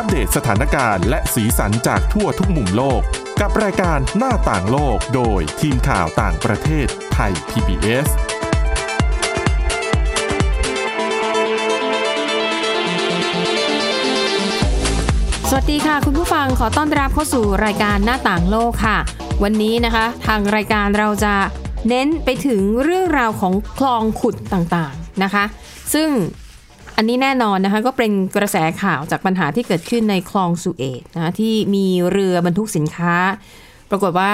อัปเดตสถานการณ์และสีสันจากทั่วทุกมุมโลก กับรายการหน้าต่างโลกโดยทีมข่าวต่างประเทศไทย PBS สวัสดีค่ะ คุณผู้ฟังขอต้อนรับเข้าสู่รายการหน้าต่างโลกค่ะ วันนี้นะคะ ทางรายการเราจะเน้นไปถึงเรื่องราวของคลองขุดต่างๆนะคะ ซึ่ง อันนี้แน่นอนนะคะก็เป็นกระแสข่าวจากปัญหาที่เกิดขึ้นในคลองสุเอตนะคะที่มีเรือบรรทุกสินค้า ปรากฏว่า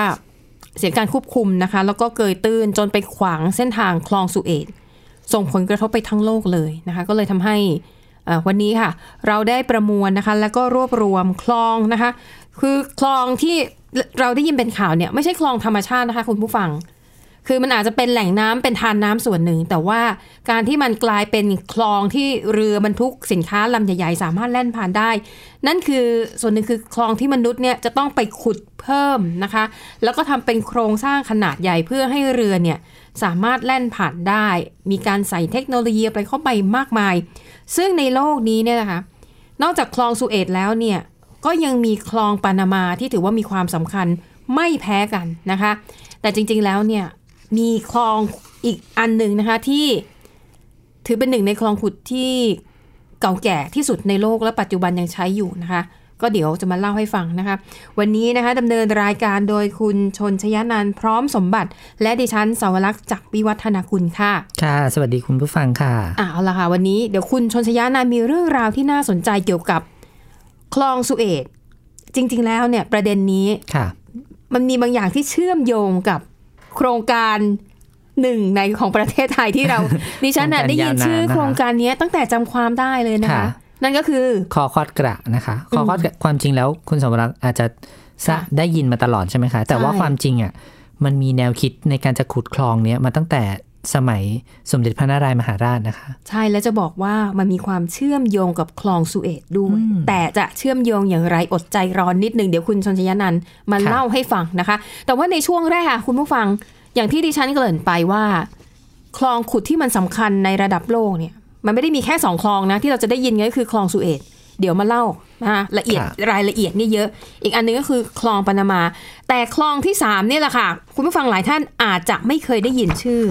เสียการควบคุมนะคะ แล้วก็เกยตื้นจนไปขวางเส้นทางคลองสุเอตส่งผลกระทบไปทั้งโลกเลยนะคะ ก็เลยทำให้วันนี้ค่ะ เราได้ประมวลนะคะ แล้วก็รวบรวมคลองนะคะ คือคลองที่เราได้ยินเป็นข่าวเนี่ย ไม่ใช่คลองธรรมชาตินะคะ คุณผู้ฟัง คือมันอาจจะเป็นแหล่งน้ำเป็นทานน้ำส่วนหนึ่ง แต่ว่าการที่มันกลายเป็นคลองที่เรือบรรทุกสินค้าลำใหญ่ ๆ สามารถแล่นผ่านได้ นั่นคือส่วนหนึ่งคือคลองที่มนุษย์เนี่ยจะต้องไปขุดเพิ่มนะคะ แล้วก็ทำเป็นโครงสร้างขนาดใหญ่เพื่อให้เรือเนี่ยสามารถแล่นผ่านได้ มีการใส่เทคโนโลยีไปเข้าไปมากมาย ซึ่งในโลกนี้เนี่ยนะคะนอกจากคลองสุเอตแล้วเนี่ยก็ยังมีคลองปานามาที่ถือว่ามีความสำคัญไม่แพ้กันนะคะ แต่จริงๆแล้วเนี่ย มีคลองอีกอันหนึ่งนะคะที่ถือเป็นหนึ่งในคลองขุดที่เก่าแก่ที่สุดในโลกและปัจจุบันยังใช้อยู่นะคะ ก็เดี๋ยวจะมาเล่าให้ฟังนะคะ วันนี้นะคะดำเนินรายการโดยคุณชนชยานันท์พร้อมสมบัติ และดิฉันสาวรักษ์จากวิวัฒนาคุณค่ะ ค่ะ สวัสดีคุณผู้ฟังค่ะอะเอาละค่ะ วันนี้เดี๋ยวคุณชนชยานามีเรื่องราวที่น่าสนใจเกี่ยวกับคลองสุเอตจริง ๆ แล้วเนี่ยประเด็นนี้ค่ะมันมีบางอย่างที่เชื่อมโยงกับ โครงการหนึ่งในของประเทศไทยที่เรา ดิฉันน่ะโครงการได้ยินชื่อยาวนานนะคะโครงการนี้ตั้งแต่จำความได้เลยนะคะค่ะนั่นก็คือคอคอดกระนะคะคอคอดกระความจริงแล้วคุณสมรักษ์อาจจะทราบค่ะได้ยินมาตลอดใช่ไหมคะ แต่ว่าใช่ความจริงอะมันมีแนวคิดในการจะขุดคลองเนี้ยมาตั้งแต่ สมัยสมเด็จพระนารายณ์มหาราชนะคะ ใช่แล้วจะบอกว่ามันมีความเชื่อมโยงกับคลองสุเอตด้วยอืมแต่จะเชื่อมโยงอย่างไรอดใจรอนนิดหนึ่งเดี๋ยวคุณชนชยานันท์มาค่ะเล่าให้ฟังนะคะ แต่ว่าในช่วงแรกค่ะคุณผู้ฟังอย่างที่ดิฉันเกริ่นไปว่า คลองขุดที่มันสำคัญในระดับโลกเนี่ย มันไม่ได้มีแค่สองคลองนะที่เราจะได้ยินก็คือคลองสุเอตเดี๋ยวมาเล่านะคะละเอียดรายละเอียดนี่เยอะ อีกอันหนึงก็คือคลองปานามา แต่คลองที่สามเนี่ยแหละค่ะ คุณผู้ฟังหลายท่านอาจจะไม่เคยได้ยินชื่อ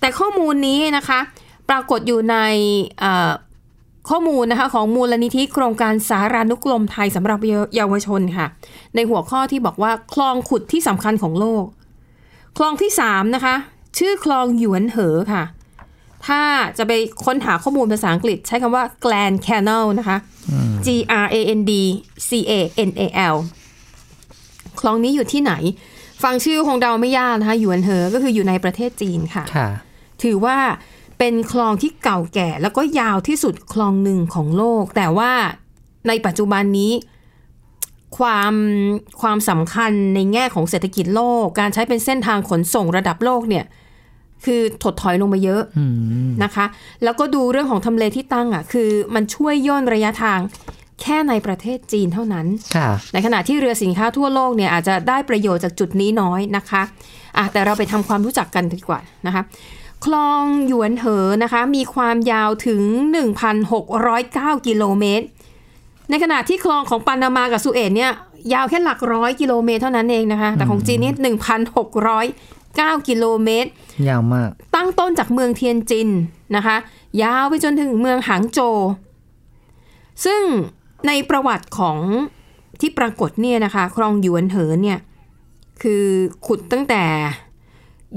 แต่ข้อมูลนี้นะคะ ปรากฏอยู่ในเอ่อข้อมูลนะคะของมูลนิธิโครงการสารานุกรมไทยสำหรับเยาวชนค่ะ ในหัวข้อที่บอกว่าคลองขุดที่สำคัญของโลก คลองที่สามนะคะ ชื่อคลองหยวนเหอค่ะ ถ้าจะไปค้นหาข้อมูลภาษาอังกฤษ ใช้คำว่า Grand Canal นะคะ G R A N D C A N A L คลองนี้อยู่ที่ไหน ฟังชื่อคงเดาไม่ยากนะคะหยวนเหอก็คืออยู่ในประเทศจีนค่ะค่ะ ถือว่าเป็นคลองที่เก่าแก่ แล้วก็ยาวที่สุดคลองหนึ่งของโลก แต่ว่าในปัจจุบันนี้ ความความสำคัญในแง่ของเศรษฐกิจโลก การใช้เป็นเส้นทางขนส่งระดับโลกเนี่ย คือถดถอยลงมาเยอะอืมนะคะ แล้วก็ดูเรื่องของทำเลที่ตั้งอะ คือมันช่วยย่นระยะทางแค่ในประเทศจีนเท่านั้นค่ะในขณะที่เรือสินค้าทั่วโลกเนี่ยอาจจะได้ประโยชน์จากจุดนี้น้อยนะคะอะแต่เราไปทำความรู้จักกันดีกว่านะคะ คลองหยวนเหอนะคะ มีความยาวถึง 1,609 กิโลเมตร ในขณะที่คลองของปานามากับสุเอตเนี่ยยาวแค่หลักร้อยกิโลเมตรเท่านั้นเองนะคะ แต่ของจีนนี่1,609 กิโลเมตร ยาวมาก ตั้งต้นจากเมืองเทียนจินนะคะ ยาวไปจนถึงเมืองหางโจวซึ่งในประวัติของที่ปรากฏเนี่ยนะคะ คลองหยวนเหอเนี่ย คือขุดตั้งแต่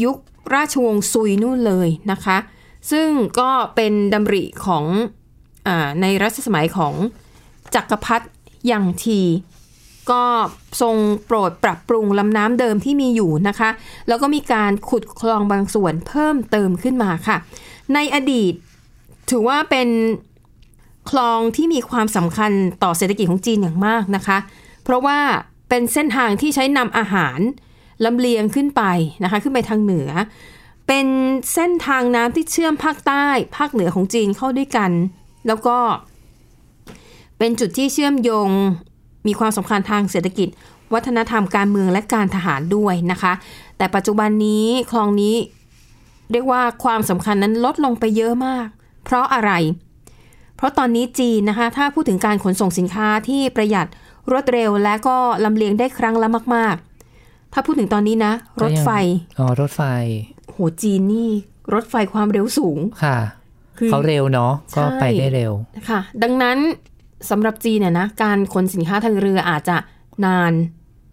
ยุค ราชวงศ์ซุยนู่นเลยนะคะ ซึ่งก็เป็นดำริของอในรัชสมัยของจักรพรรดิยังที ก็ทรงโปรดปรับปรุงลำน้ำเดิมที่มีอยู่นะคะ แล้วก็มีการขุดคลองบางส่วนเพิ่มเติมขึ้นมาค่ะ ในอดีตถือว่าเป็นคลองที่มีความสำคัญต่อเศรษฐกิจของจีนอย่างมากนะคะ เพราะว่าเป็นเส้นทางที่ใช้นำอาหาร ลำเลียงขึ้นไปนะคะ ขึ้นไปทางเหนือ เป็นเส้นทางน้ำที่เชื่อมภาคใต้ ภาคเหนือของจีนเข้าด้วยกัน แล้วก็ เป็นจุดที่เชื่อมโยงมีความสำคัญทางเศรษฐกิจ วัฒนธรรมการเมืองและการทหารด้วยนะคะ แต่ปัจจุบันนี้คลองนี้ เรียกว่าความสำคัญนั้นลดลงไปเยอะมาก เพราะอะไร เพราะตอนนี้จีนนะคะ ถ้าพูดถึงการขนส่งสินค้าที่ประหยัดรวดเร็วและก็ลำเลียงได้ครั้งละมาก ๆ ถ้าพูดถึงตอนนี้นะ รถไฟ อ๋อ รถไฟ โห จีนนี่ รถไฟความเร็วสูง ค่ะคือเขาเร็วเนาะ ก็ใช่ไปได้เร็ว ค่ะ ดังนั้นสำหรับจีนเนี่ยนะ การขนสินค้าทางเรืออาจจะนาน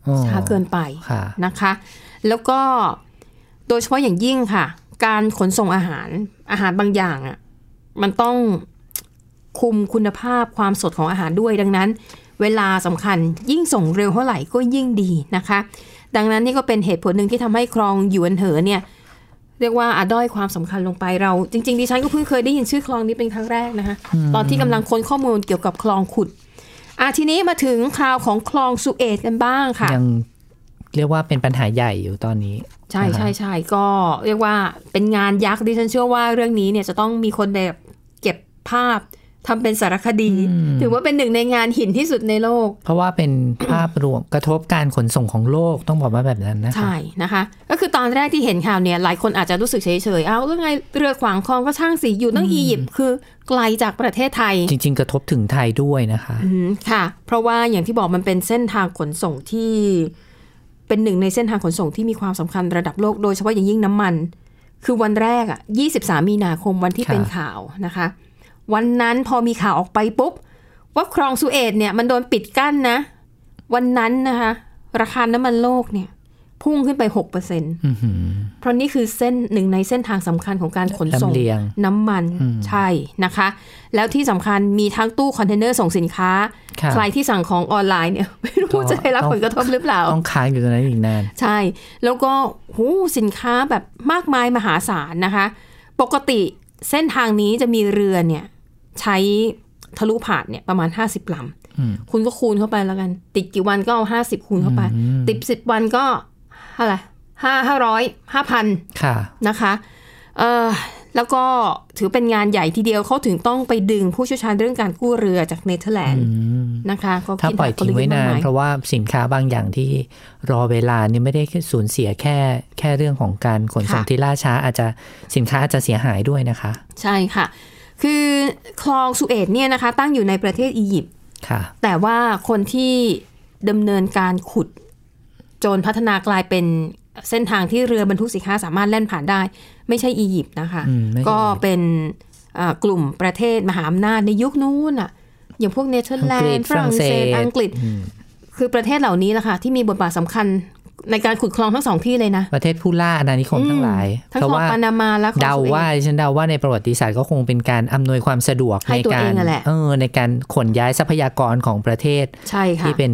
อ๋อช้าเกินไปค่ะนะคะ แล้วก็โดยเฉพาะอย่างยิ่งค่ะ การขนส่งอาหาร อาหารบางอย่างอะ่ะ มันต้องคุมคุณภาพความสดของอาหารด้วย ดังนั้น เวลาสำคัญยิ่งส่งเร็วเท่าไหร่ก็ยิ่งดีนะคะ ดังนั้นนี่ก็เป็นเหตุผลหนึ่งที่ทำให้คลองหยวนเหอเนี่ยเรียกว่าอาด้อยความสำคัญลงไปเราจริงๆดิฉันก็เพิ่งเคยได้ยินชื่อคลองนี้เป็นครั้งแรกนะคะตอนที่กำลังค้นข้อมูลเกี่ยวกับคลองขุดอะทีนี้มาถึงคราวของคลองสุเอตกันบ้างค่ะยังเรียกว่าเป็นปัญหาใหญ่อยู่ตอนนี้ ใช่ใช่ใช่ก็เรียกว่าเป็นงานยักษ์ดิฉันเชื่อว่าเรื่องนี้เนี่ยจะต้องมีคนแบบเก็บภาพ ทำเป็นสารคดี ถือว่าเป็นหนึ่งในงานหินที่สุดในโลก เพราะว่าเป็นภาพรวมกระทบการขนส่งของโลกต้องบอกว่าแบบนั้นนะคะใช่นะคะ ก็คือตอนแรกที่เห็นข่าวเนี่ยหลายคนอาจจะรู้สึกเฉยๆเอาเรื่องไงเรือขวางคลองก็ช่างสิอยู่ตั้งอียิปต์คือไกลจากประเทศไทย จริง ๆ กระทบถึงไทยด้วยนะคะอืมค่ะ เพราะว่าอย่างที่บอกมันเป็นเส้นทางขนส่งที่เป็นหนึ่งในเส้นทางขนส่งที่มีความสำคัญระดับโลกโดยเฉพาะอย่างยิ่งน้ำมัน คือวันแรกอะ23 มีนาคมวันที่ค่ะเป็นข่าวนะคะ วันนั้นพอมีข่าวออกไปปุ๊บ ว่าคลองสุเอตเนี่ยมันโดนปิดกั้นนะ วันนั้นนะคะ ราคาน้ำมันโลกเนี่ย พุ่งขึ้นไป6%เอื้อหือเพราะนี่คือเส้นหนึ่งในเส้นทางสำคัญของการขนส่งลำเลียงน้ำมันใช่นะคะ แล้วที่สำคัญมีทั้งตู้คอนเทนเนอร์ส่งสินค้าค่ะใครที่สั่งของออนไลน์เนี่ย ไม่รู้ก็จะได้รับต้องผลกระทบหรือเปล่าต้องค้างอยู่ตรงนั้นอีกนานใช่ แล้วก็หูยสินค้าแบบมากมายมหาศาลนะคะ ปกติเส้นทางนี้จะมีเรือเนี่ย ใช้ทะลุผ่านเนี่ยประมาณ50ลอืมำคุณก็คูณเข้าไปแล้วกัน ติดกี่วันก็เอา50คูณเข้าไป ติดสิบวันก็เท่าไหร่ห้าห้าร้อยห้าพันค่ะนะคะเอ่อแล้วก็ถือเป็นงานใหญ่ทีเดียวเขาถึงต้องไปดึงผู้เชี่ยวชาญเรื่องการกู้เรือจากเนเธอร์แลนด์นะคะเขาถ้าคิดปล่อยหกทิ้งไว้ลยุทธ์นามกนมยเพราะว่าสินค้าบางอย่างที่รอเวลาเนี่ยไม่ได้แค่สูญเสียแค่แค่เรื่องของการขนส่งค่ะที่ล่าช้าอาจจะสินค้าอาจจะเสียหายด้วยนะคะ ใช่ค่ะ คือคลองสุเอตเนี่ยนะคะ ตั้งอยู่ในประเทศอียิปต์ค่ะแต่ว่าคนที่ดำเนินการขุด จนพัฒนากลายเป็นเส้นทางที่เรือบรรทุกสินค้าสามารถแล่นผ่านได้ ไม่ใช่อียิปต์นะคะอืมไม่ใช่ก็เป็นอ่ากลุ่มประเทศมหาอำนาจในยุคนู้นอะ อย่างพวกเนเธอร์แลอังกฤนษด์ฝรั่งเศสฝรั่งเศสอังกฤษ คือประเทศเหล่านี้แหละค่ะที่มีบทบาทสำคัญ ในการขุดคลองทั้งสองที่เลยนะ ประเทศผู้ล่าอาณานิคมทั้งหลายทั้งเพราะคลองว่าปานามาและคลองเดาสุเอตว่าดิฉันเดาว่าในประวัติศาสตร์ก็คงเป็นการอำนวยความสะดวกให้ในตัวกาเอรงอะแหละเออในการขนย้ายทรัพยากรของประเทศใช่ค่ะที่เป็น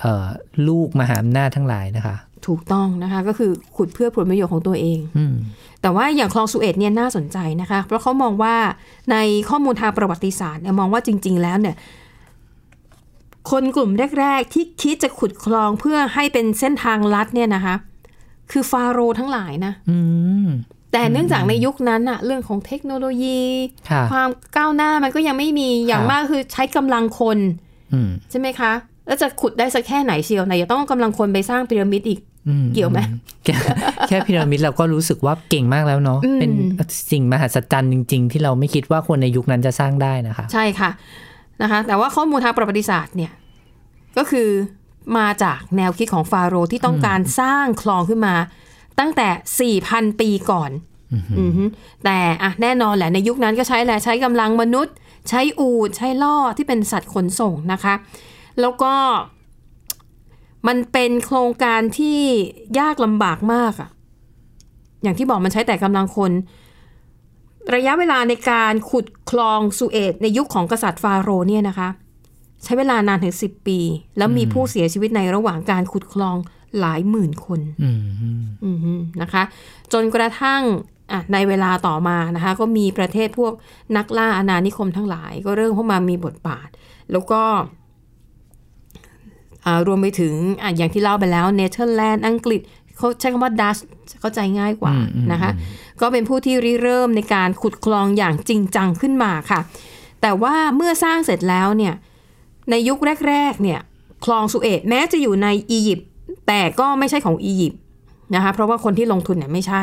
เอ่อลูกมหาอำนาจทั้งหลายนะคะ ถูกต้องนะคะ ก็คือขุดเพื่อผลประโยชน์ของตัวเองอืมแต่ว่าอย่างคลองสุเอตเนี่ยน่าสนใจนะคะ เพราะเขามองว่าในข้อมูลทางประวัติศาสตร์เนี่ยมองว่าจริง ๆ แล้วเนี่ย คนกลุ่มแรก ๆ ที่คิดจะขุดคลองเพื่อให้เป็นเส้นทางลัดเนี่ยนะคะ คือฟาโรห์ทั้งหลายนะอืมแต่เนื่องจากในยุคนั้นอะเรื่องของเทคโนโลยีค่ะความก้าวหน้ามันก็ยังไม่มีอย่างครับมากคือใช้กำลังคนอืมใช่ไหมคะ แล้วจะขุดได้สักแค่ไหนเชียวไหนจะต้องเอากำลังคนไปสร้างพีระมิดอีกอืมเกี่ยวไหมแค่แค่พีระมิดเราก็รู้สึกว่าเก่งมากแล้วเนาะอืมเป็นสิ่งมหัศจรรย์จริง ๆ ที่เราไม่คิดว่าคนในยุคนั้นจะสร้างได้นะคะ ใช่ค่ะ นะคะแต่ว่าข้อมูลทางประวัติศาสตร์เนี่ยก็คือมาจากแนวคิดของฟาโรห์ที่ต้องการสร้างคลองขึ้นมาตั้งแต่ 4,000 ปีก่อนอือฮึแต่อะแน่นอนแหละในยุคนั้นก็ใช้แหละใช้กำลังมนุษย์ ใช้อูดใช้ล่อที่เป็นสัตว์ขนส่งนะคะ แล้วก็มันเป็นโครงการที่ยากลำบากมากอะอย่างที่บอกมันใช้แต่กำลังคน ระยะเวลาในการขุดคลองสุเอตในยุคของกษัตริย์ฟาโรห์เนี่ยนะคะ ใช้เวลานานถึง10ปี แล้วมีผู้เสียชีวิตในระหว่างการขุดคลองหลายหมื่นคนอืมอือฮึนะคะ จนกระทั่งอะในเวลาต่อมานะคะ ก็มีประเทศพวกนักล่าอาณานิคมทั้งหลาย ก็เริ่มเข้ามามีบทบาท แล้วก็อ่ารวมไปถึงอะอย่างที่เล่าไปแล้วเนเธอร์แลนด์อังกฤษเขาใช้คำว่าดัชเข้าใจง่ายกว่านะคะ ก็เป็นผู้ที่ริเริ่มในการขุดคลองอย่างจริงจังขึ้นมาค่ะ แต่ว่าเมื่อสร้างเสร็จแล้วเนี่ยในยุคแรกๆเนี่ยคลองสุเอตแม้จะอยู่ในอียิปต์แต่ก็ไม่ใช่ของอียิปต์นะคะเพราะว่าคนที่ลงทุนเนี่ยไม่ใช่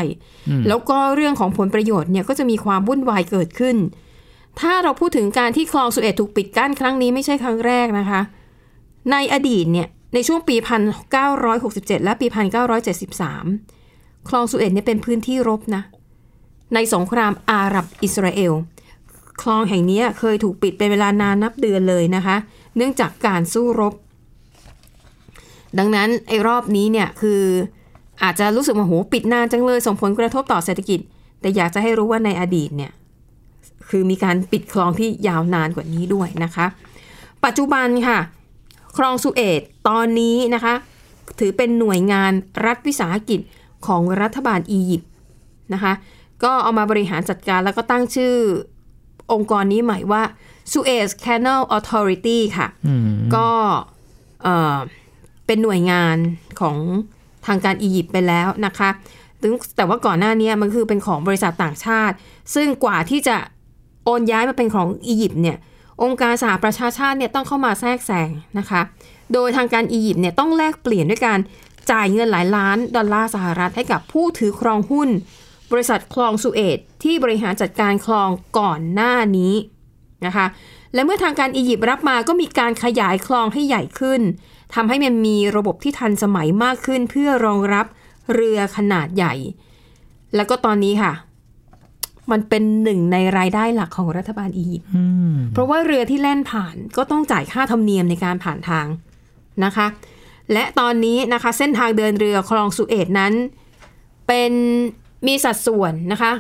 แล้วก็เรื่องของผลประโยชน์เนี่ยก็จะมีความวุ่นวายเกิดขึ้น ถ้าเราพูดถึงการที่คลองสุเอตถูกปิดกั้นครั้งนี้ไม่ใช่ครั้งแรกนะคะ ในอดีตเนี่ยในช่วงปี 1967 และปี 1973 คลองสุเอตเนี่ยเป็นพื้นที่รบนะ ในสงครามอาหรับอิสราเอล คลองแห่งนี้เคยถูกปิดเป็นเวลานานนับเดือนเลยนะคะ เนื่องจากการสู้รบ ดังนั้นไอ้รอบนี้เนี่ยคืออาจจะรู้สึกว่าโหปิดนานจังเลย ส่งผลกระทบต่อเศรษฐกิจ แต่อยากจะให้รู้ว่าในอดีตเนี่ยคือมีการปิดคลองที่ยาวนานกว่านี้ด้วยนะคะ ปัจจุบันค่ะ คลองสุเอตตอนนี้นะคะ ถือเป็นหน่วยงานรัฐวิสาหกิจของรัฐบาลอียิปต์นะคะ ก็เอามาบริหารจัดการแล้วก็ตั้งชื่อองค์กรนี้ใหม่ว่า Suez Canal Authority ค่ะอืมก็เอ่อเป็นหน่วยงานของทางการอียิปต์ไปแล้วนะคะถึงแต่ว่าก่อนหน้านี้มันคือเป็นของบริษัทต่างชาติ ซึ่งกว่าที่จะโอนย้ายมาเป็นของอียิปต์เนี่ยองค์การสหประชาชาติเนี่ยต้องเข้ามาแทรกแซงนะคะ โดยทางการอียิปต์เนี่ยต้องแลกเปลี่ยนด้วยการจ่ายเงินหลายล้านดอลลาร์สหรัฐให้กับผู้ถือครองหุ้น บริษัทคลองสุเอตที่บริหารจัดการคลองก่อนหน้านี้นะคะและเมื่อทางการอียิปต์รับมาก็มีการขยายคลองให้ใหญ่ขึ้นทำให้มันมีระบบที่ทันสมัยมากขึ้นเพื่อรองรับเรือขนาดใหญ่ แล้วก็ตอนนี้ค่ะ มันเป็นหนึ่งในรายได้หลักของรัฐบาลอียิปต์อืมเพราะว่าเรือที่แล่นผ่านก็ต้องจ่ายค่าธรรมเนียมในการผ่านทางนะคะ และตอนนี้นะคะ เส้นทางเดินเรือคลองสุเอตนั้น เป็น มีสัดส่วนนะคะ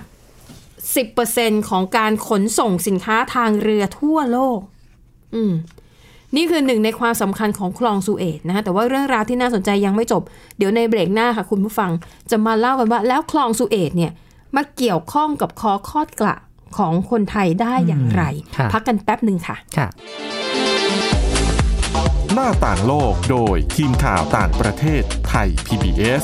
10%ของการขนส่งสินค้าทางเรือทั่วโลก อืม นี่คือหนึ่งในความสำคัญของคลองสุเอตนะคะ แต่ว่าเรื่องราวที่น่าสนใจยังไม่จบ เดี๋ยวในเบรกหน้าค่ะคุณผู้ฟัง จะมาเล่ากันว่า แล้วคลองสุเอตเนี่ยมาเกี่ยวข้องกับคอคอดกระของคนไทยได้อย่างไรครับพักกันแป๊บหนึ่งค่ะค่ะหน้าต่างโลกโดยทีมข่าวต่างประเทศไทย PBS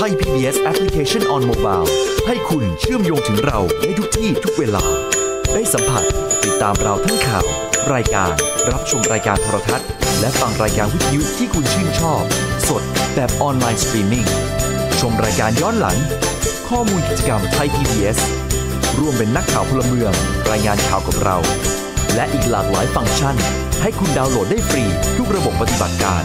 Thai PBS Application on Mobile ให้คุณเชื่อมโยงถึงเราในทุกที่ทุกเวลา ได้สัมผัสติดตามเราทั้งข่าว รายการ รับชมรายการโทรทัศน์ และฟังรายการวิทยุที่คุณชื่นชอบ สดแบบ online streaming ชมรายการย้อนหลัง ข้อมูลกิจกรรมไทย PBS ร่วมเป็นนักข่าวพลเมือง รายงานข่าวกับเรา และอีกหลากหลายฟังก์ชัน ให้คุณดาวน์โหลดได้ฟรีทุกระบบปฏิบัติการ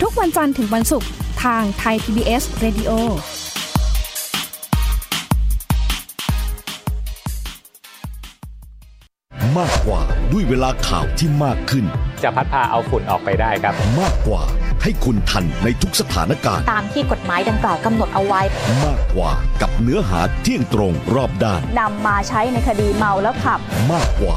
ทุกวันจันทร์ถึงวันศุกร์ทางไทย PBS Radio มากกว่าด้วยเวลาข่าวที่มากขึ้น จะพัดพาเอาฝุ่นออกไปได้ครับ มากกว่าให้คุณทันในทุกสถานการณ์ ตามที่กฎหมายดังกล่าวกำหนดเอาไว้ มากกว่ากับเนื้อหาเที่ยงตรงรอบด้านนำมาใช้ในคดีเมาแล้วขับ มากกว่า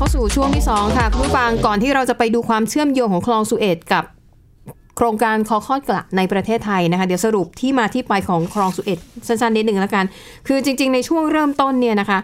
เข้าสู่ช่วงที่ 2 ค่ะ คุณผู้ฟังก่อนที่เราจะไปดูความเชื่อมโยงของคลองสุเอตกับโครงการคอคอดกระในประเทศไทยนะคะ เดี๋ยวสรุปที่มาที่ไปของคลองสุเอตสั้นๆนิดหนึ่งแล้วกัน คือจริง ๆ ในช่วงเริ่มต้นเนี่ยนะคะ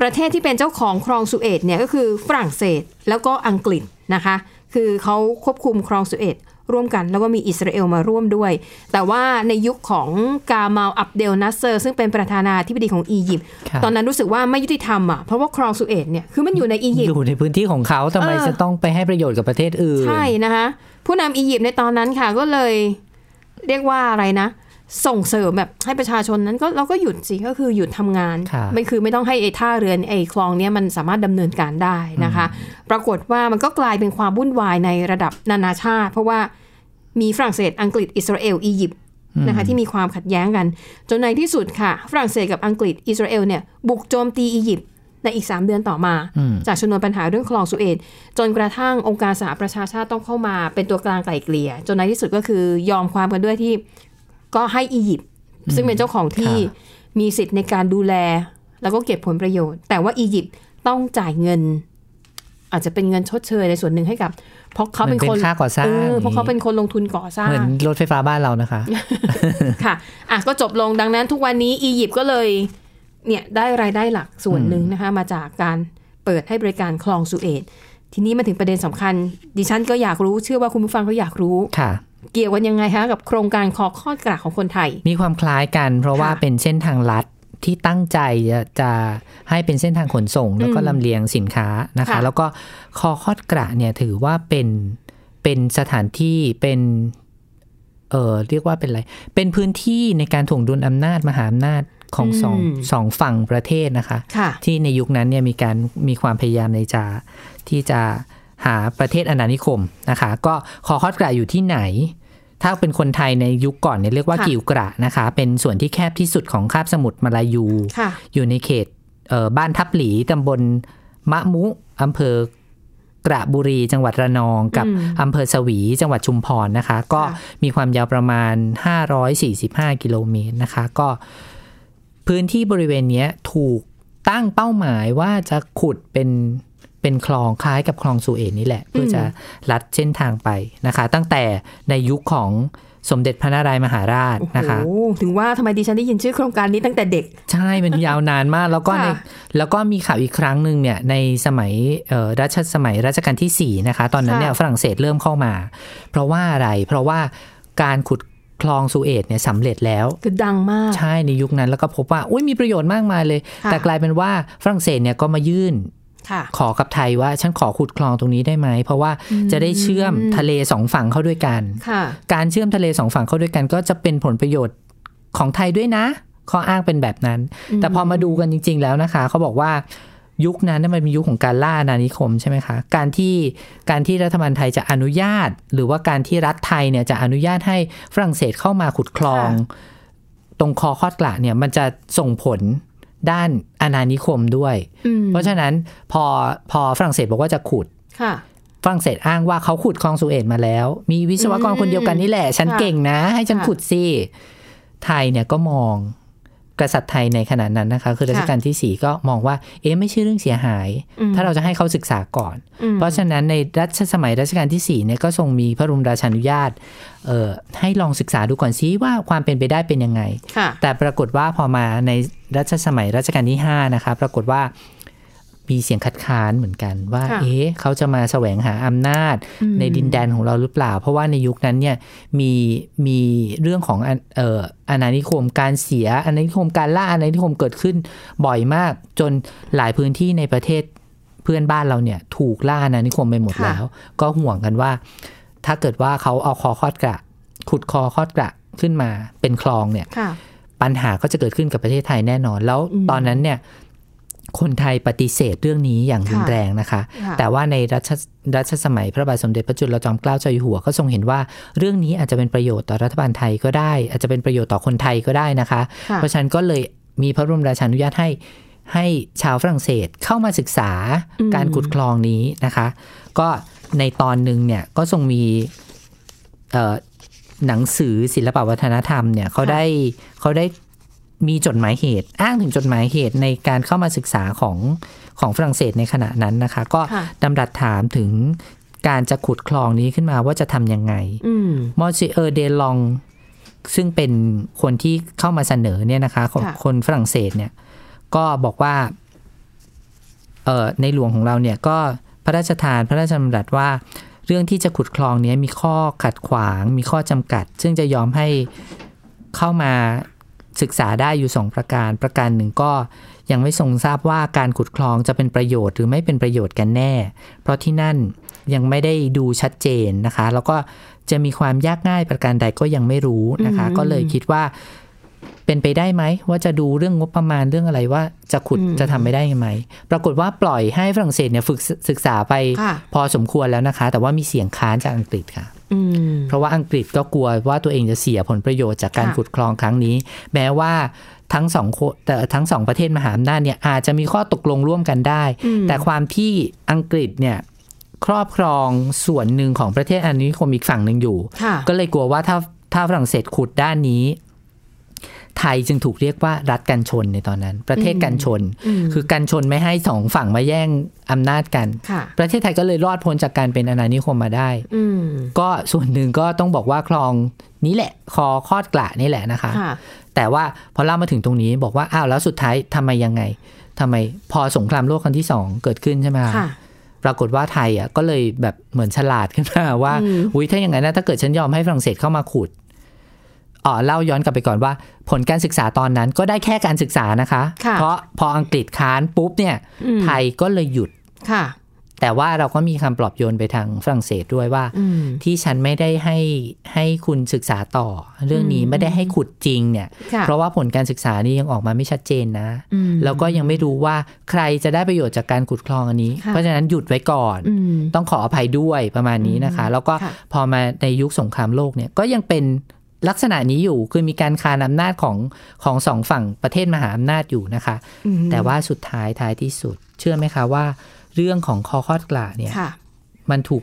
ประเทศที่เป็นเจ้าของคลองสุเอตเนี่ยก็คือฝรั่งเศสแล้วก็อังกฤษนะคะ คือเขาควบคุมคลองสุเอต ร่วมกัน แล้วก็มีอิสราเอลมาร่วมด้วย แต่ว่าในยุคของกามาลอับเดลนัสเซอร์ ซึ่งเป็นประธานาธิบดีของอียิปต์ครับตอนนั้นรู้สึกว่าไม่ยุติธรรมอะเพราะว่าคลองสุเอตเนี่ยคือมันอยู่ในอียิปต์อยู่ในพื้นที่ของเขาทำไมเออจะต้องไปให้ประโยชน์กับประเทศอื่นใช่นะคะผู้นำอียิปต์ในตอนนั้นค่ะก็เลย เรียกว่าอะไรนะ ส่งเสริมแบบให้ประชาชนนั้นก็เราก็หยุดสิก็คือหยุดทำงานครับไม่คือไม่ต้องให้ไอ้ท่าเรือไอ้คลองเนี้ยมันสามารถดำเนินการได้นะคะ ปรากฏว่ามันก็กลายเป็นความวุ่นวายในระดับนานาชาติ เพราะว่ามีฝรั่งเศสอังกฤษอิสราเอลอียิปต์นะคะที่มีความขัดแย้งกัน จนในที่สุดค่ะ ฝรั่งเศสกับอังกฤษอิสราเอลเนี่ยบุกโจมตีอียิปต์ในอีก 3 เดือนต่อมาอืมจากชนวนปัญหาเรื่องคลองสุเอตจนกระทั่งองค์การสหประชาชาติต้องเข้ามาเป็นตัวกลางไกล่เกลี่ย จนในที่สุดก็คือยอมความกันด้วยที่ ก็ให้อียิปต์ซึ่งเป็นเจ้าของที่มีสิทธิ์ในการดูแล แล้วก็เก็บผลประโยชน์ แต่ว่าอียิปต์ต้องจ่ายเงิน อาจจะเป็นเงินชดเชยในส่วนหนึ่งให้กับ เพราะเขาเป็นเหมืคอนนเป็นค่าก่อสร้างเเพราะเขาเป็นคนลงทุนก่อสร้าเหมืงอนรถไฟฟ้าบ้านเรานะคะ ค่ะอะก็จบลงดังนั้น ทุกวันนี้อียิปต์ก็เลยเนี่ยได้รายได้หลักส่วนหนึ่งนะคะ มาจากการเปิดให้บริการคลองสุเอตทีนี้มาถึงประเด็นสำคัญ ดิฉันก็อยากรู้เชื่อว่าคุณผู้ฟังก็อยากรู้ค่ะ เกี่ยวกันยังไงคะกับโครงการคอคอดกระของคนไทย มีความคล้ายกัน เพราะว่าค่ะเป็นเส้นทางลัดที่ตั้งใจจะจะให้เป็นเส้นทางขนส่ง แล้วก็อืมลำเลียงสินค้านะคะค่ะแล้วก็คอคอดกระเนี่ยถือว่าเป็นเป็นสถานที่เป็นเออเรียกว่าเป็นอะไร เป็นพื้นที่ในการถ่วงดุลอำนาจมหาอำนาจของสองสองฝั่งประเทศนะคะค่ะที่ในยุคนั้นเนี่ยมีการมีความพยายามในจะที่จะ หาประเทศอาณานิคมนะคะ ก็คอคอดกระอยู่ที่ไหน ถ้าเป็นคนไทยในยุคก่อนเนี่ยเรียกว่าค่ะกิวกระนะคะ เป็นส่วนที่แคบที่สุดของคาบสมุทรมาลายูค่ะอยู่ในเขตเอ่อบ้านทับหลีตำบลมะมุอำเภอกระบุรีจังหวัดระนองกับอืมอำเภอสวีจังหวัดชุมพรนะคะ ก็ค่ะมีความยาวประมาณ 545 กิโลเมตรนะคะ ก็พื้นที่บริเวณเนี้ยถูกตั้งเป้าหมายว่าจะขุดเป็น เป็นคลองคล้ายกับคลองสุเอตนี่แหละ เพื่อจะลัดเส้นทางไปนะคะ ตั้งแต่ในยุคของสมเด็จพระนารายมหาราชโอ้โหนะคะถึงว่าทำไมดิฉันได้ยินชื่อโครงการนี้ตั้งแต่เด็ก ใช่มันยาวนานมาก แล้วก็ในค่ะแล้วก็มีข่าวอีกครั้งหนึ่งเนี่ยในสมัยเอ่อรัชสมัยรัชกาลที่4นะคะตอนนั้นเนี่ยค่ะฝรั่งเศสเริ่มเข้ามา เพราะว่าอะไรเพราะว่าการขุดคลองสุเอตเนี่ยสำเร็จแล้ว คือดังมาก ใช่ในยุคนั้นแล้วก็พบว่าอุ้ยมีประโยชน์มากมายเลยค่ะแต่กลายเป็นว่าฝรั่งเศสเนี่ยก็มายื่นค่ะ ขอกับไทยว่าฉันขอขุดคลองตรงนี้ได้ไหม เพราะว่าจะได้เชื่อมทะเลสองฝั่งเข้าด้วยกันค่ะการเชื่อมทะเลสองฝั่งเข้าด้วยกัน ก็จะเป็นผลประโยชน์ของไทยด้วยนะ ข้ออ้างเป็นแบบนั้น แต่พอมาดูกันจริง ๆ แล้วนะคะ เขาบอกว่ายุคนั้นน่ะมันเป็นยุคของการล่าอาณานิคมใช่ไหมคะ การที่การที่รัฐบาลไทยจะอนุญาต หรือว่าการที่รัฐไทยเนี่ยจะอนุญาตให้ฝรั่งเศสเข้ามาขุดคลอง ตรงคอคอดกระเนี่ยมันจะส่งผล ด้านอาณานิคมด้วยอืมเพราะฉะนั้นพอพอฝรั่งเศสบอกว่าจะขุดค่ะฝรั่งเศสอ้างว่าเขาขุดคลองสุเอตมาแล้ว มีวิศวกรคนเดียวกันนี่แหละ ฉันค่ะเก่งนะ ให้ฉันค่ะขุดสิไทยเนี่ยก็มอง กษัตริย์ไทยในขณะนั้นนะคะ คือรัชกาลที่สี่ก็มองว่า เอ๊ะไม่ใช่เรื่องเสียหายอืมถ้าเราจะให้เขาศึกษาก่อนอืมเพราะฉะนั้นในรัชสมัยรัชกาลที่สี่เนี่ยก็ทรงมีพระบรมราชานุญาตเอ่อให้ลองศึกษาดูก่อนซิว่าความเป็นไปได้เป็นยังไงค่ะแต่ปรากฏว่าพอมาในรัชสมัยรัชกาลที่5นะคะปรากฏว่า มีเสียงคัดค้านเหมือนกันว่าค่ะเอ๊ะเขาจะมาแสวงหาอำนาจอืมในดินแดนของเราหรือเปล่า เพราะว่าในยุคนั้นเนี่ยมีมีเรื่องของอันเอ่ออาณานิคมการเสียอาณานิคมการล่าอาณานิคมเกิดขึ้นบ่อยมาก จนหลายพื้นที่ในประเทศเพื่อนบ้านเราเนี่ย ถูกล่าอาณานิคมไปหมดค่ะแล้ว ก็ห่วงกันว่า ถ้าเกิดว่าเขาเอาคอคอดกระ ขุดคอคอดกระขึ้นมาเป็นคลองเนี่ยค่ะปัญหาก็จะเกิดขึ้นกับประเทศไทยแน่นอน แล้วอืมตอนนั้นเนี่ย คนไทยปฏิเสธเรื่องนี้อย่างรุนค่ะแรงนะคะค่ะแต่ว่าในรัชรัชสมัยพระบาทสมเด็จพระจุลจอมเกล้าเจ้าอยู่หัวก็ทรงเห็นว่า เรื่องนี้อาจจะเป็นประโยชน์ต่อรัฐบาลไทยก็ได้ อาจจะเป็นประโยชน์ต่อคนไทยก็ได้นะคะค่ะเพราะฉะนั้นก็เลยมีพระบรมราชานุญาตให้ให้ชาวฝรั่งเศสเข้ามาศึกษาอืมการขุดคลองนี้นะคะ ก็ในตอนหนึ่งเนี่ยก็ทรงมีเอ่อหนังสือศิลปวัฒนธรรมเนี่ยเขาได้เขาได้ มีจดหมายเหตุ อ้างถึงจดหมายเหตุในการเข้ามาศึกษาของของฝรั่งเศสในขณะนั้นนะคะ ก็ค่ะดำรัสถามถึงการจะขุดคลองนี้ขึ้นมาว่าจะทำยังไงอืมมอร์ซิเออร์เดลอง ซึ่งเป็นคนที่เข้ามาเสนอเนี่ยนะคะคนค่ะคนฝรั่งเศสเนี่ย ก็บอกว่าออในหลวงของเราเนี่ยก็พระราชทานพระราชดำรัสว่า เรื่องที่จะขุดคลองเนี้ยมีข้อขัดขวาง มีข้อจำกัด ซึ่งจะยอมให้เข้ามา ศึกษาได้อยู่สองประการ ประการหนึ่งก็ยังไม่ทรงทราบว่าการขุดคลองจะเป็นประโยชน์หรือไม่เป็นประโยชน์กันแน่ เพราะที่นั่นยังไม่ได้ดูชัดเจนนะคะ แล้วก็จะมีความยากง่ายประการใดก็ยังไม่รู้นะคะอืมก็เลยคิดว่าเป็นไปได้ไหมว่าจะดูเรื่องงบประมาณเรื่องอะไรว่าจะขุดอืมจะทำไม่ได้ไหม ปรากฏว่าปล่อยให้ฝรั่งเศสเนี่ยฝึกศึกษาไปค่ะพอสมควรแล้วนะคะ แต่ว่ามีเสียงค้านจากอังกฤษค่ะอืม เพราะว่าอังกฤษก็กลัวว่าตัวเองจะเสียผลประโยชน์จากการค่ะขุดคลองครั้งนี้ แม้ว่าทั้งสองโคแต่ทั้งสองประเทศมหาอำนาจเนี่ยอาจจะมีข้อตกลงร่วมกันได้อืมแต่ความที่อังกฤษเนี่ยครอบครองส่วนหนึ่งของประเทศอาณานิคมอีกฝั่งหนึ่งอยู่ค่ะก็เลยกลัวว่าถ้าถ้าฝรั่งเศสขุดด้านนี้ ไทยจึงถูกเรียกว่ารัฐกันชนในตอนนั้น ประเทศกันชนอืมคือกันชนไม่ให้สองฝั่งมาแย่งอำนาจกันค่ะประเทศไทยก็เลยรอดพ้นจากการเป็นอาณานิคมมาได้อืมก็ส่วนหนึ่งก็ต้องบอกว่าคลองนี้แหละ คอคอดกละนี่แหละนะคะค่ะแต่ว่าพอเล่ามาถึงตรงนี้บอกว่าอ้าวแล้วสุดท้ายทำไมยังไงทำไมพอสงครามโลกครั้งที่สองเกิดขึ้นใช่ไหมคะค่ะปรากฏว่าไทยอะก็เลยแบบเหมือนฉลาดขึ้นมาว่าอืมอุ้ยถ้าอย่างนั้นนะถ้าเกิดฉันยอมให้ฝรั่งเศสเข้ามาขุด อ๋อเล่าย้อนกลับไปก่อนว่า ผลการศึกษาตอนนั้นก็ได้แค่การศึกษานะคะค่ะเพราะพออังกฤษค้านปุ๊บเนี่ยอืมไทยก็เลยหยุดค่ะ แต่ว่าเราก็มีคำปลอบโยนไปทางฝรั่งเศสด้วยว่าอืมที่ฉันไม่ได้ให้ให้คุณศึกษาต่อ เรื่องนี้อืมไม่ได้ให้ขุดจริงเนี่ยค่ะเพราะว่าผลการศึกษานี่ยังออกมาไม่ชัดเจนนะอืมแล้วก็ยังไม่รู้ว่าใครจะได้ประโยชน์จากการขุดคลองอันนี้ค่ะเพราะฉะนั้นหยุดไว้ก่อนอืมต้องขออภัยด้วยประมาณนี้นะคะ แล้วก็ค่ะพอมาในยุคสงครามโลกเนี่ยก็ยังเป็น ลักษณะนี้อยู่คือมีการคานอำนาจของของสองฝั่งประเทศมหาอำนาจอยู่นะคะอืมแต่ว่าสุดท้ายท้ายที่สุด เชื่อไหมคะว่า เรื่องของคอคอดกลาเนี่ยค่ะมันถูก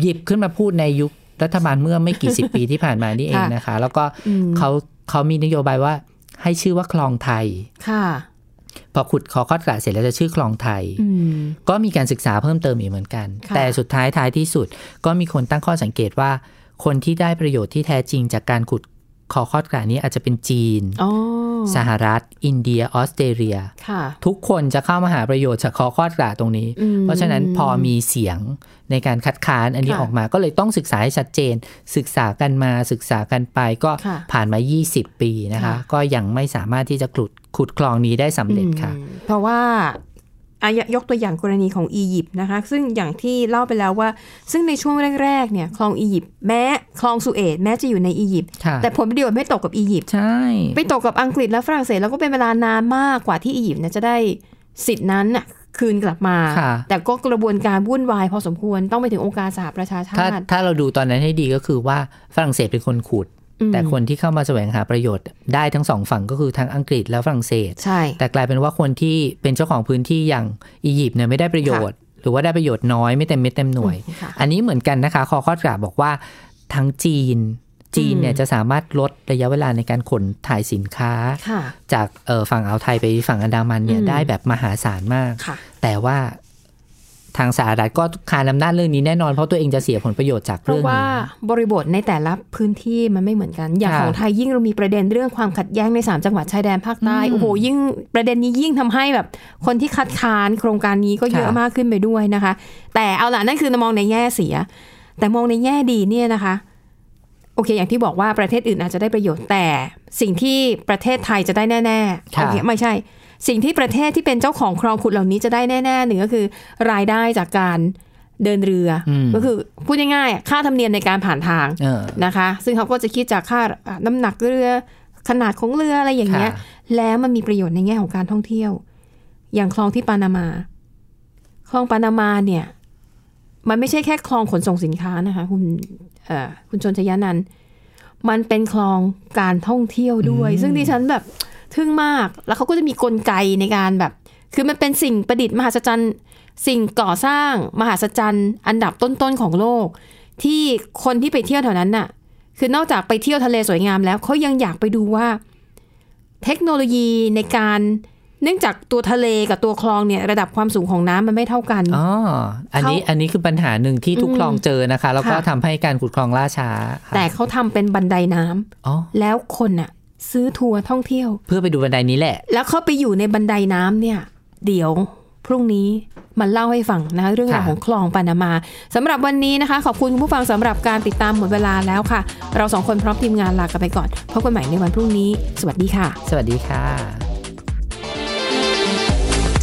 หยิบขึ้นมาพูดในยุครัฐบาลเมื่อไม่กี่สิบปีที่ผ่านมานี่เองนะคะ แล้วก็อืมเขาเขามีนโยบายว่าให้ชื่อว่าคลองไทยค่ะพอขุดคอคอดกระเสร็จแล้วจะชื่อคลองไทยอืมก็มีการศึกษาเพิ่มเติมอีกเหมือนกันค่ะแต่สุดท้ายท้ายที่สุด ก็มีคนตั้งข้อสังเกตว่า คนที่ได้ประโยชน์ที่แท้จริงจากการขุดคอคอดกระนี้อาจจะเป็นจีนอ๋อสหรัฐ อินเดีย ออสเตรเลียค่ะทุกคนจะเข้ามาหาประโยชน์จากคอคอดกระตรงนี้อืมเพราะฉะนั้นพอมีเสียงในการคัดค้านอันนี้ค่ะออกมา ก็เลยต้องศึกษาให้ชัดเจน ศึกษากันมาศึกษากันไปก็ค่ะผ่านมา 20 ปีนะคะค่ะก็ยังไม่สามารถที่จะขุดขุดคลองนี้ได้สำเร็จค่ะอืมเพราะว่าอา ยยกตัวอย่างกรณีของอียิปต์นะคะ ซึ่งอย่างที่เล่าไปแล้วว่า ซึ่งในช่วงแรกๆเนี่ยคลองอียิปต์แม้คลองสุเอตแม้จะอยู่ในอียิปต์ค่ะแต่ผลประโยชน์ไม่ตกกับอียิปต์ใช่ไปตกกับอังกฤษและฝรั่งเศสแล้วก็เป็นเวลานานมากกว่าที่อียิปต์เนี่ยจะได้สิทธินั้นน่ะคืนกลับมาค่ะแต่ก็กระบวนการวุ่นวายพอสมควรต้องไปถึงองค์การสหประชาชาถ้าติถ้าเราดูตอนนั้นให้ดีก็คือว่าฝรั่งเศสเป็นคนขุดอืม แต่คนที่เข้ามาแสวงหาประโยชน์ได้ทั้งสองฝั่งก็คือทั้งอังกฤษและฝรั่งเศสใช่แต่กลายเป็นว่าคนที่เป็นเจ้าของพื้นที่อย่างอียิปต์เนี่ยไม่ได้ประโยชน์ หรือว่าได้ประโยชน์น้อยไม่เต็มเม็ดเต็มหน่วยอืมค่ะอันนี้เหมือนกันนะคะคอคอดกราบบอกว่าทั้งจีนจีนเนี่ยอืมจะสามารถลดระยะเวลาในการขนถ่ายสินค้าค่ะจากเอ่อฝั่งอ่าวไทยไปฝั่งอันดามันเนี่ยอืมได้แบบมหาศาลมากค่ะแต่ว่า ทางสหรัฐก็คานอำนาจเรื่องนี้แน่นอนเพราะตัวเองจะเสียผลประโยชน์จากเพเรื่ราะองว่านี้บริบทในแต่ละพื้นที่มันไม่เหมือนกัน อย่างค่ะของไทยยิ่งเรามีประเด็นเรื่องความขัดแย้งในสามจังหวัดชายแดนภาคใต้อืมโอ้โหยิ่งประเด็นนี้ยิ่งทำให้แบบ คนที่คัดค้านโครงการนี้ก็เยอะค่ะมากขึ้นไปด้วยนะคะ แต่เอาล่ะนั่นคือมองในแง่เสีย แต่มองในแง่ดีเนี่ยนะคะ โอเค อย่างที่บอกว่าประเทศอื่นอาจจะได้ประโยชน์แต่ สิ่งที่ประเทศไทยจะได้แน่ๆค่ะโอเคไม่ใช่ สิ่งที่ประเทศที่เป็นเจ้าของคลองขุดเหล่านี้จะได้แน่ๆหนึ่งก็คือ รายได้จากการเดินเรืออมก็คือพูดง่ายๆค่าธรรมเนียมในการผ่านทางเออนะคะ ซึ่งเขาก็จะคิดจากค่าอะน้ำหนักเรือขนาดของเรืออะไรอย่างเงี้ยค่ะแล้วมันมีประโยชน์ในแง่ของการท่องเที่ยว อย่างคลองที่ปานามา คลองปานามาเนี่ย มันไม่ใช่แค่คลองขนส่งสินค้านะคะ คุณเอ่อ คุณชนชยานันท์มันเป็นคลองการท่องเที่ยวด้วย ซึ่งดิฉันแบบทึ่งมากแล้วเขาก็จะมีกลไกในการแบบ คือมันเป็นสิ่งประดิษฐ์มหัศจรรย์สิ่งก่อสร้างมหัศจรรย์อันดับต้นๆของโลก ที่คนที่ไปเที่ยวแถวนั้นน่ะ คือนอกจากไปเที่ยวทะเลสวยงามแล้วเขายังอยากไปดูว่า เทคโนโลยีในการ เนื่องจากตัวทะเลกับตัวคลองเนี่ยระดับความสูงของน้ำมันไม่เท่ากันอ๋ออันนี้เขาอันนี้คือปัญหาหนึ่งที่ทุกอืมคลองเจอนะคะ แล้วก็ค่ะทำให้การขุดคลองล่าช้าค่ะแต่เขาทำเป็นบันไดน้ำอ๋อแล้วคนน่ะซื้อทัวร์ท่องเที่ยว เพื่อไปดูบันไดนี้แหละ แล้วเข้าไปอยู่ในบันไดน้ำเนี่ย เดี๋ยวพรุ่งนี้มาเล่าให้ฟังนะคะเรื่องราวค่ะของคลองปานามาสำหรับวันนี้นะคะ ขอบคุณคุณผู้ฟังสำหรับการติดตามหมดเวลาแล้วค่ะ เราสองคนพร้อมทีมงานลากันไปก่อนพบกันใหม่ในวันพรุ่งนี้ สวัสดีค่ะ สวัสดีค่ะ